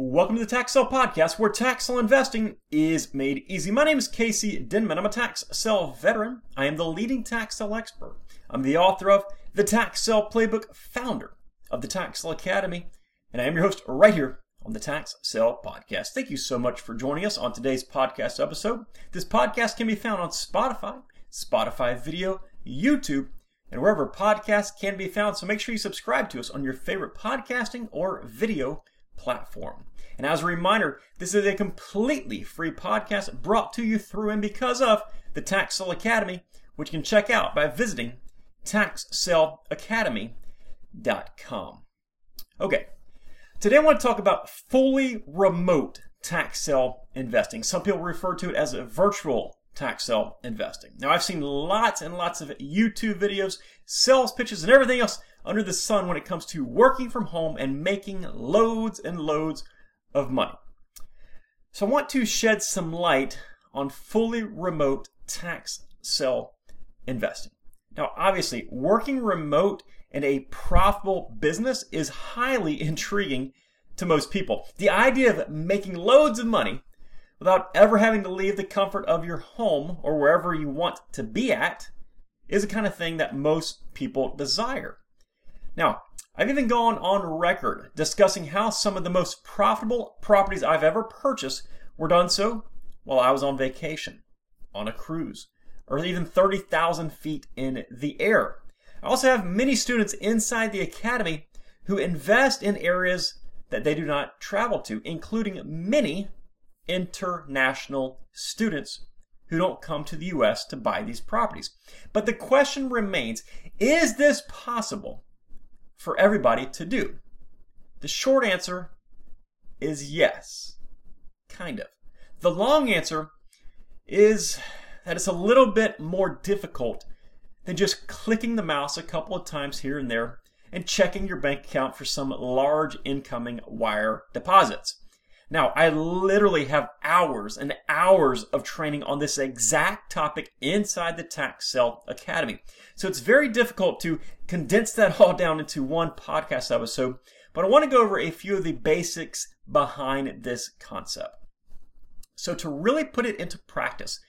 Welcome to the Tax Podcast, where tax investing is made easy. My name is Casey Denman. I'm a tax veteran. I am the leading tax expert. I'm the author of the Tax Playbook, founder of the Tax Academy, and I am your host right here on the Tax Podcast. Thank you so much for joining us on today's podcast episode. This podcast can be found on Spotify, Spotify Video, YouTube, and wherever podcasts can be found. So make sure you subscribe to us on your favorite podcasting or video platform. And as a reminder, this is a completely free podcast brought to you through and because of the Tax Sale Academy, which you can check out by visiting taxsaleacademy.com. Okay, today I want to talk about fully remote tax sale investing. Some people refer to it as virtual tax sale investing. Now, I've seen lots and lots of YouTube videos, sales pitches, and everything else under the sun when it comes to working from home and making loads and loads of money. So, I want to shed some light on fully remote tax sale investing. Now, obviously, working remote in a profitable business is highly intriguing to most people. The idea of making loads of money without ever having to leave the comfort of your home or wherever you want to be at is the kind of thing that most people desire. Now, I've even gone on record discussing how some of the most profitable properties I've ever purchased were done so while I was on vacation, on a cruise, or even 30,000 feet in the air. I also have many students inside the academy who invest in areas that they do not travel to, including many international students who don't come to the US to buy these properties. But the question remains is this possible for everybody to do? The short answer is yes. Kind of. The long answer is that it's a little bit more difficult than just clicking the mouse a couple of times here and there and checking your bank account for some large incoming wire deposits. Now, I literally have hours and hours of training on this exact topic inside the Tax Sale Academy. So it's very difficult to condense that all down into one podcast episode, but I want to go over a few of the basics behind this concept. So to really put it into practice,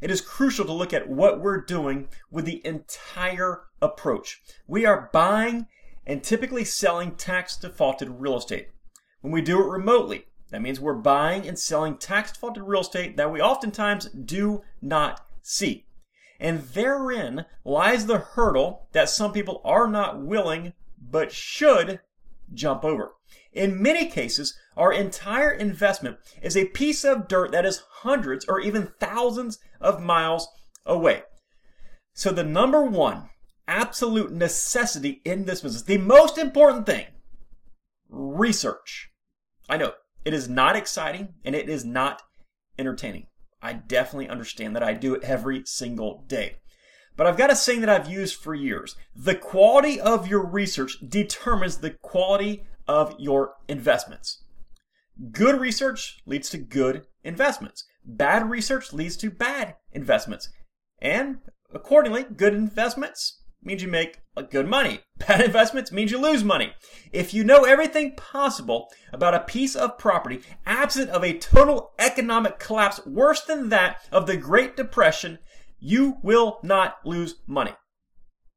it is crucial to look at what we're doing with the entire approach. We are buying and typically selling tax defaulted real estate. When we do it remotely, that means we're buying and selling tax defaulted real estate that we oftentimes do not see. And therein lies the hurdle that some people are not willing but should jump over. In many cases, our entire investment is a piece of dirt that is hundreds or even thousands of miles away. So the number one absolute necessity in this business, the most important thing, research. I know it is not exciting and it is not entertaining. I definitely understand that I do it every single day. But I've got a saying that I've used for years. The quality of your research determines the quality of your investments. Good research leads to good investments. Bad research leads to bad investments. And accordingly, good investments means you make good money. Bad investments means you lose money. If you know everything possible about a piece of property, absent of a total economic collapse worse than that of the Great Depression, you will not lose money.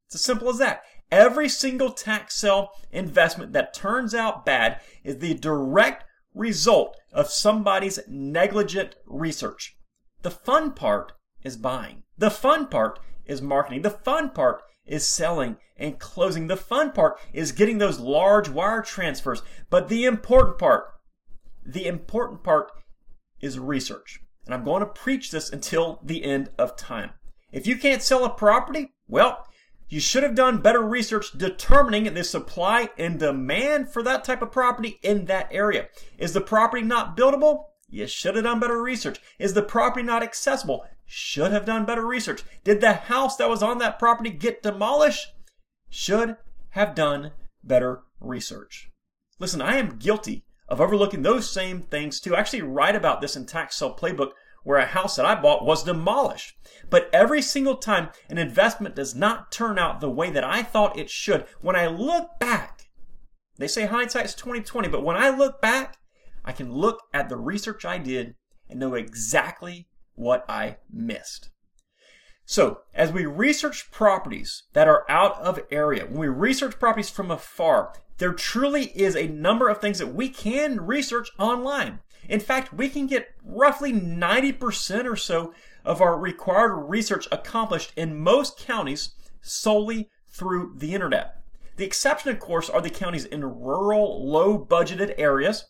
It's as simple as that. Every single tax sale investment that turns out bad is the direct result of somebody's negligent research. The fun part is buying. The fun part is marketing. The fun part is selling and closing. The fun part is getting those large wire transfers. But the important part, the important part is research. And I'm going to preach this until the end of time. If you can't sell a property, well, you should have done better research determining the supply and demand for that type of property in that area. Is the property not buildable? You should have done better research. Is the property not accessible? Should have done better research. Did the house that was on that property get demolished? Should have done better research. Listen, I am guilty of overlooking those same things too. I actually write about this in Tax Sale Playbook where a house that I bought was demolished. But every single time an investment does not turn out the way that I thought it should, when I look back, they say hindsight's 2020, but when I look back, I can look at the research I did and know exactly what I missed. So, as we research properties that are out of area, when we research properties from afar, there truly is a number of things that we can research online. In fact, we can get roughly 90% or so of our required research accomplished in most counties solely through the internet. The exception, of course, are the counties in rural, low budgeted areas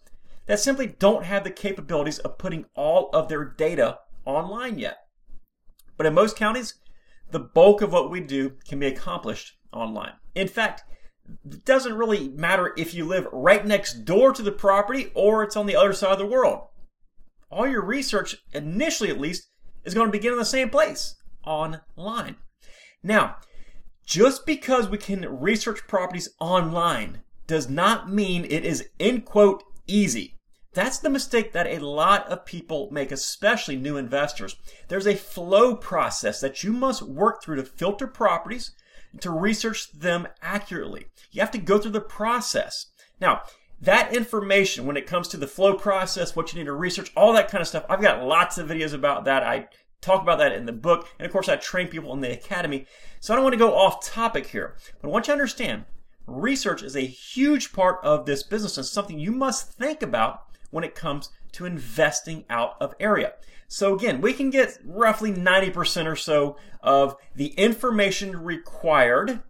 that simply don't have the capabilities of putting all of their data online yet. But in most counties, the bulk of what we do can be accomplished online. In fact, it doesn't really matter if you live right next door to the property or it's on the other side of the world. All your research, initially at least, is going to begin in the same place online. Now, just because we can research properties online does not mean it is, in quote, easy. That's the mistake that a lot of people make, especially new investors. There's a flow process that you must work through to filter properties, to research them accurately. You have to go through the process. Now, that information, when it comes to the flow process, what you need to research, all that kind of stuff, I've got lots of videos about that. I talk about that in the book. And of course, I train people in the academy. So I don't want to go off topic here, but I want you to understand research is a huge part of this business and something you must think about when it comes to investing out of area. So again, we can get roughly 90% or so of the information required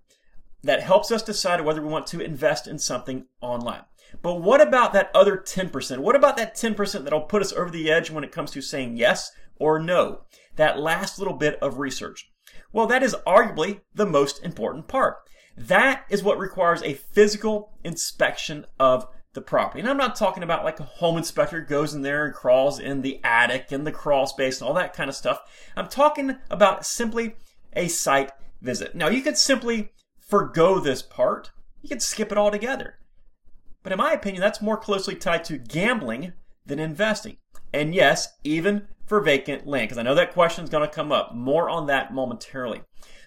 that helps us decide whether we want to invest in something online. But what about that other 10%? What about that 10% that'll put us over the edge when it comes to saying yes or no? That last little bit of research. Well, that is arguably the most important part. That is what requires a physical inspection of the property. And I'm not talking about like a home inspector goes in there and crawls in the attic and the crawl space and all that kind of stuff. I'm talking about simply a site visit. Now, you could simply forego this part. You could skip it altogether. But in my opinion, that's more closely tied to gambling than investing. And yes, even for vacant land, because I know that question is going to come up. More on that momentarily.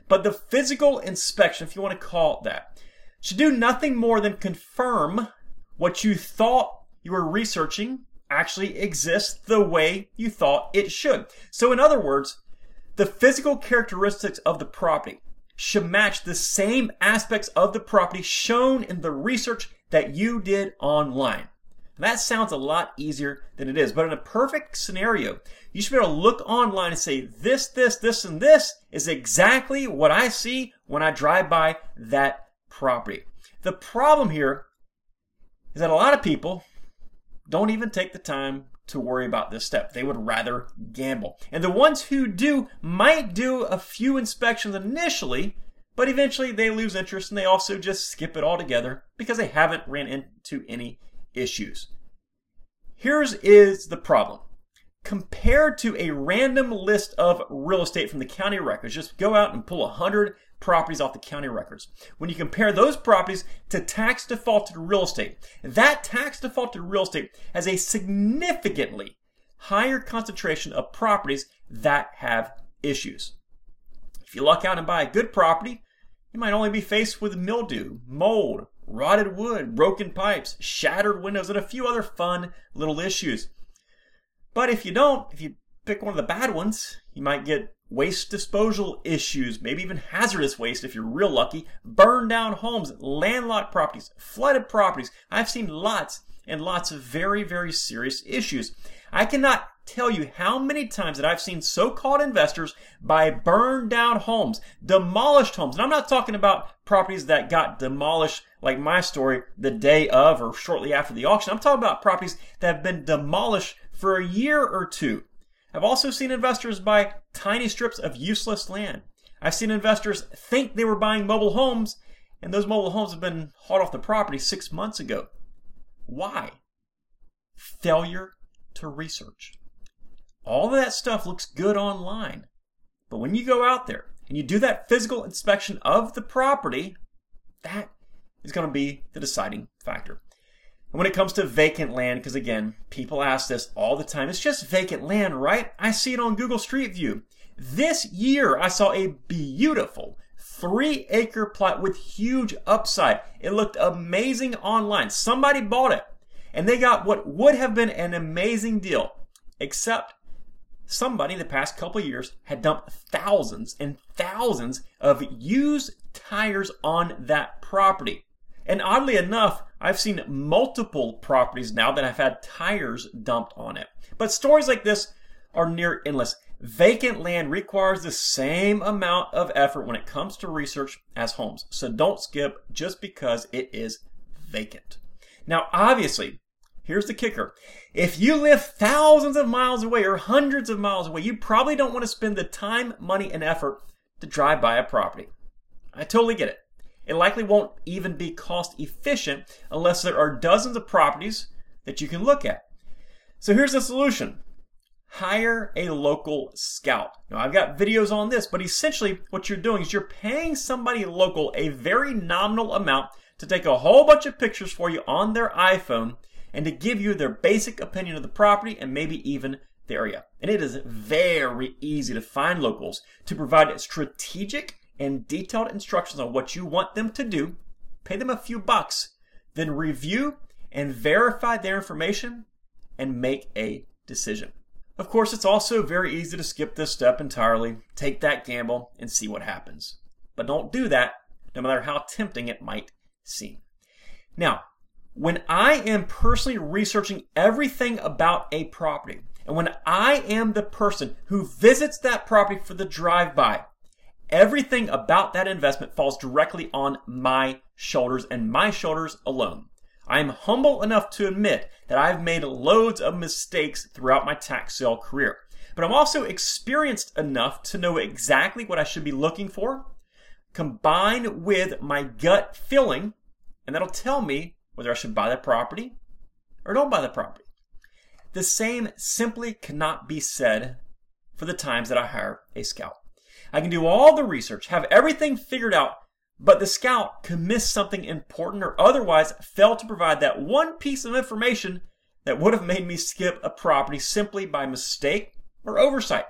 But the physical inspection, if you want to call it that, should do nothing more than confirm what you thought you were researching actually exists the way you thought it should. So, in other words, the physical characteristics of the property should match the same aspects of the property shown in the research that you did online. That sounds a lot easier than it is, but in a perfect scenario, you should be able to look online and say, this, this, this, and this is exactly what I see when I drive by that property. The problem here is that a lot of people don't even take the time to worry about this step. They would rather gamble. And the ones who do might do a few inspections initially, but eventually they lose interest and they also just skip it altogether because they haven't ran into any issues. Here's is the problem. Compared to a random list of real estate from the county records, just go out and pull a hundred properties off the county records. When you compare those properties to tax defaulted real estate, that tax defaulted real estate has a significantly higher concentration of properties that have issues. If you luck out and buy a good property, you might only be faced with mildew, mold, rotted wood, broken pipes, shattered windows, and a few other fun little issues. But if you don't, if you pick one of the bad ones, you might get waste disposal issues, maybe even hazardous waste if you're real lucky, burned down homes, landlocked properties, flooded properties. I've seen lots and lots of very, very serious issues. I cannot tell you how many times that I've seen so-called investors buy burned down homes, demolished homes. And I'm not talking about properties that got demolished like my story the day of or shortly after the auction. I'm talking about properties that have been demolished for a year or two. I've also seen investors buy tiny strips of useless land. I've seen investors think they were buying mobile homes, and those mobile homes have been hauled off the property six months ago. Why? Failure to research. All of that stuff looks good online, but when you go out there and you do that physical inspection of the property, that is going to be the deciding factor. And when it comes to vacant land, because again, people ask this all the time, it's just vacant land, right? I see it on Google Street View. This year, I saw a beautiful three acre plot with huge upside. It looked amazing online. Somebody bought it. and they got what would have been an amazing deal, except somebody in the past couple years had dumped thousands and thousands of used tires on that property. And oddly enough, I've seen multiple properties now that have had tires dumped on it. But stories like this are near endless. Vacant land requires the same amount of effort when it comes to research as homes. So don't skip just because it is vacant. Now, obviously, here's the kicker. If you live thousands of miles away or hundreds of miles away, you probably don't want to spend the time, money, and effort to drive by a property. I totally get it. It likely won't even be cost efficient unless there are dozens of properties that you can look at. So here's the solution. Hire a local scout. Now I've got videos on this, but essentially what you're doing is you're paying somebody local a very nominal amount to take a whole bunch of pictures for you on their iPhone and to give you their basic opinion of the property and maybe even the area. And it is very easy to find locals to provide strategic and detailed instructions on what you want them to do, pay them a few bucks, then review and verify their information and make a decision. Of course, it's also very easy to skip this step entirely, take that gamble, and see what happens. But don't do that, no matter how tempting it might seem. Now, when I am personally researching everything about a property, and when I am the person who visits that property for the drive by, Everything about that investment falls directly on my shoulders and my shoulders alone. I am humble enough to admit that I've made loads of mistakes throughout my tax sale career. But I'm also experienced enough to know exactly what I should be looking for, combined with my gut feeling, and that'll tell me whether I should buy the property or don't buy the property. The same simply cannot be said for the times that I hire a scout. I can do all the research, have everything figured out, but the scout can miss something important or otherwise fail to provide that one piece of information that would have made me skip a property simply by mistake or oversight.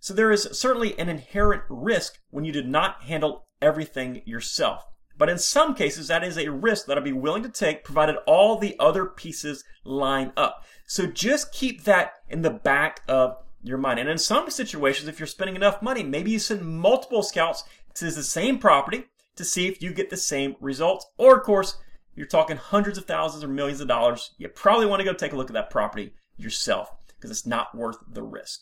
So there is certainly an inherent risk when you did not handle everything yourself. But in some cases, that is a risk that I'd be willing to take provided all the other pieces line up. So just keep that in the back of your mind. And in some situations, if you're spending enough money, maybe you send multiple scouts to the same property to see if you get the same results. Or, of course, you're talking hundreds of thousands or millions of dollars. You probably want to go take a look at that property yourself because it's not worth the risk.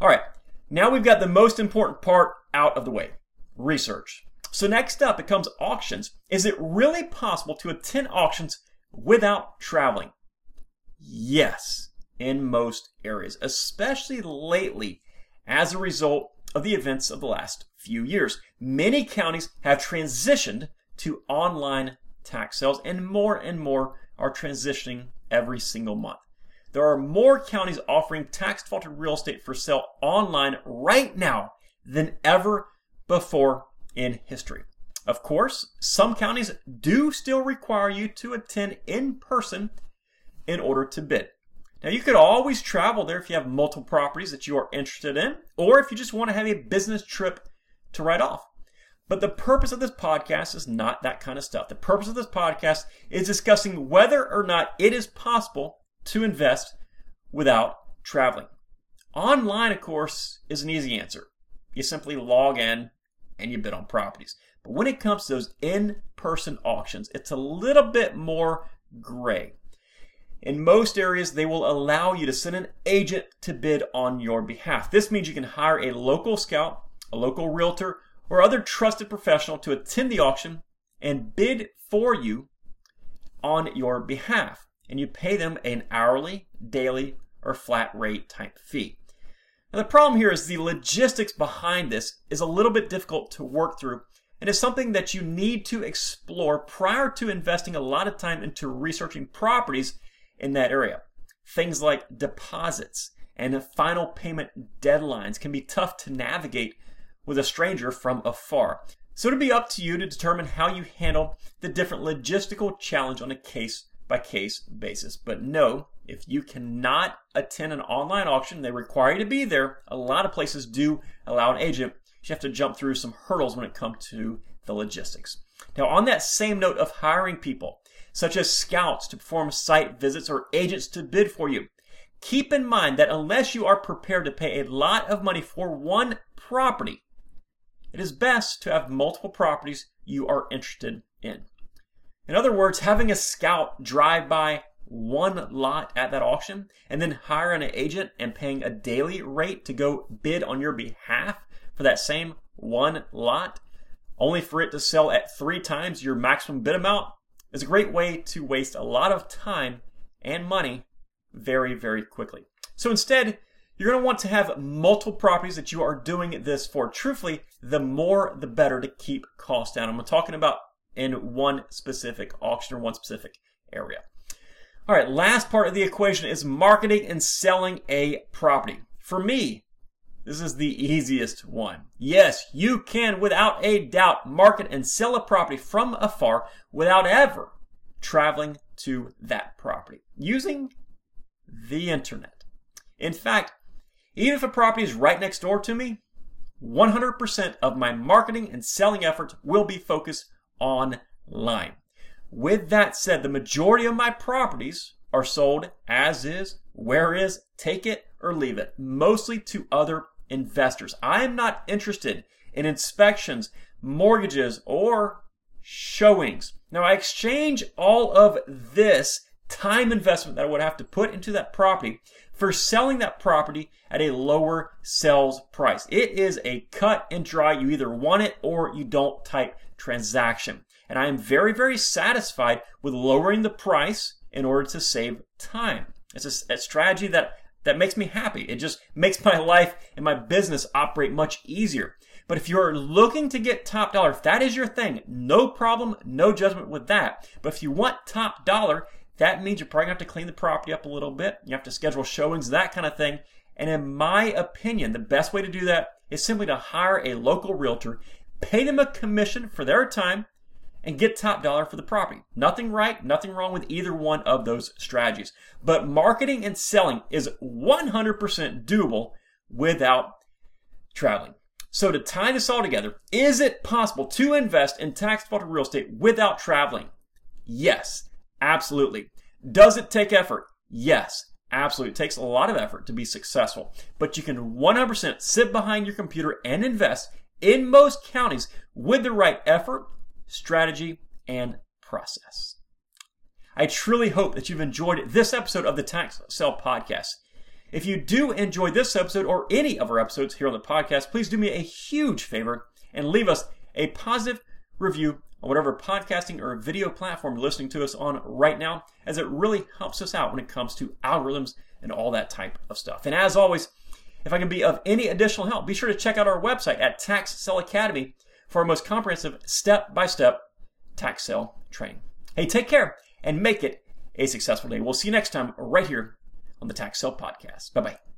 All right, now we've got the most important part out of the way research. So, next up, it comes auctions. Is it really possible to attend auctions without traveling? Yes in most areas, especially lately as a result of the events of the last few years. Many counties have transitioned to online tax sales, and more and more are transitioning every single month. There are more counties offering tax defaulted real estate for sale online right now than ever before in history. Of course, some counties do still require you to attend in person in order to bid. Now, you could always travel there if you have multiple properties that you are interested in, or if you just want to have a business trip to write off. But the purpose of this podcast is not that kind of stuff. The purpose of this podcast is discussing whether or not it is possible to invest without traveling. Online, of course, is an easy answer. You simply log in and you bid on properties. But when it comes to those in person auctions, it's a little bit more gray. In most areas, they will allow you to send an agent to bid on your behalf. This means you can hire a local scout, a local realtor, or other trusted professional to attend the auction and bid for you on your behalf. And you pay them an hourly, daily, or flat rate type fee. Now, the problem here is the logistics behind this is a little bit difficult to work through and is something that you need to explore prior to investing a lot of time into researching properties in that area. Things like deposits and final payment deadlines can be tough to navigate with a stranger from afar. So it'll be up to you to determine how you handle the different logistical challenge on a case by case basis. But no, if you cannot attend an online auction, they require you to be there. A lot of places do allow an agent. You have to jump through some hurdles when it comes to the logistics. Now, on that same note of hiring people, such as scouts to perform site visits or agents to bid for you. Keep in mind that unless you are prepared to pay a lot of money for one property, it is best to have multiple properties you are interested in. In other words, having a scout drive by one lot at that auction and then hire an agent and paying a daily rate to go bid on your behalf for that same one lot, only for it to sell at three times your maximum bid amount, is a great way to waste a lot of time and money very, very quickly. So instead, you're going to want to have multiple properties that you are doing this for. Truthfully, the more the better to keep costs down. I'm talking about in one specific auction or one specific area. All right, last part of the equation is marketing and selling a property. For me, this is the easiest one. Yes, you can without a doubt market and sell a property from afar without ever traveling to that property using the internet. In fact, even if a property is right next door to me, 100% of my marketing and selling efforts will be focused online. With that said, the majority of my properties are sold as is, where is, take it or leave it, mostly to other investors. I am not interested in inspections, mortgages, or showings. Now, I exchange all of this time investment that I would have to put into that property for selling that property at a lower sales price. It is a cut and dry, you either want it or you don't type transaction. And I am very, very satisfied with lowering the price in order to save time. It's a, a strategy that, that makes me happy. It just makes my life and my business operate much easier. But if you're looking to get top dollar, if that is your thing, no problem, no judgment with that. But if you want top dollar, that means you're probably going to have to clean the property up a little bit. You have to schedule showings, that kind of thing. And in my opinion, the best way to do that is simply to hire a local realtor, pay them a commission for their time, and get top dollar for the property. Nothing right, nothing wrong with either one of those strategies. But marketing and selling is 100% doable without traveling. So to tie this all together, is it possible to invest in tax defaulted real estate without traveling? Yes. Absolutely. Does it take effort? Yes, absolutely. It takes a lot of effort to be successful, but you can 100% sit behind your computer and invest in most counties with the right effort, strategy, and process. I truly hope that you've enjoyed this episode of the Tax Sale Podcast. If you do enjoy this episode or any of our episodes here on the podcast, please do me a huge favor and leave us a positive review on whatever podcasting or video platform you're listening to us on right now, as it really helps us out when it comes to algorithms and all that type of stuff. And as always, if I can be of any additional help, be sure to check out our website at Tax Sale Academy for our most comprehensive step by step tax sale training. Hey, take care and make it a successful day. We'll see you next time right here on the Tax Sale Podcast. Bye bye.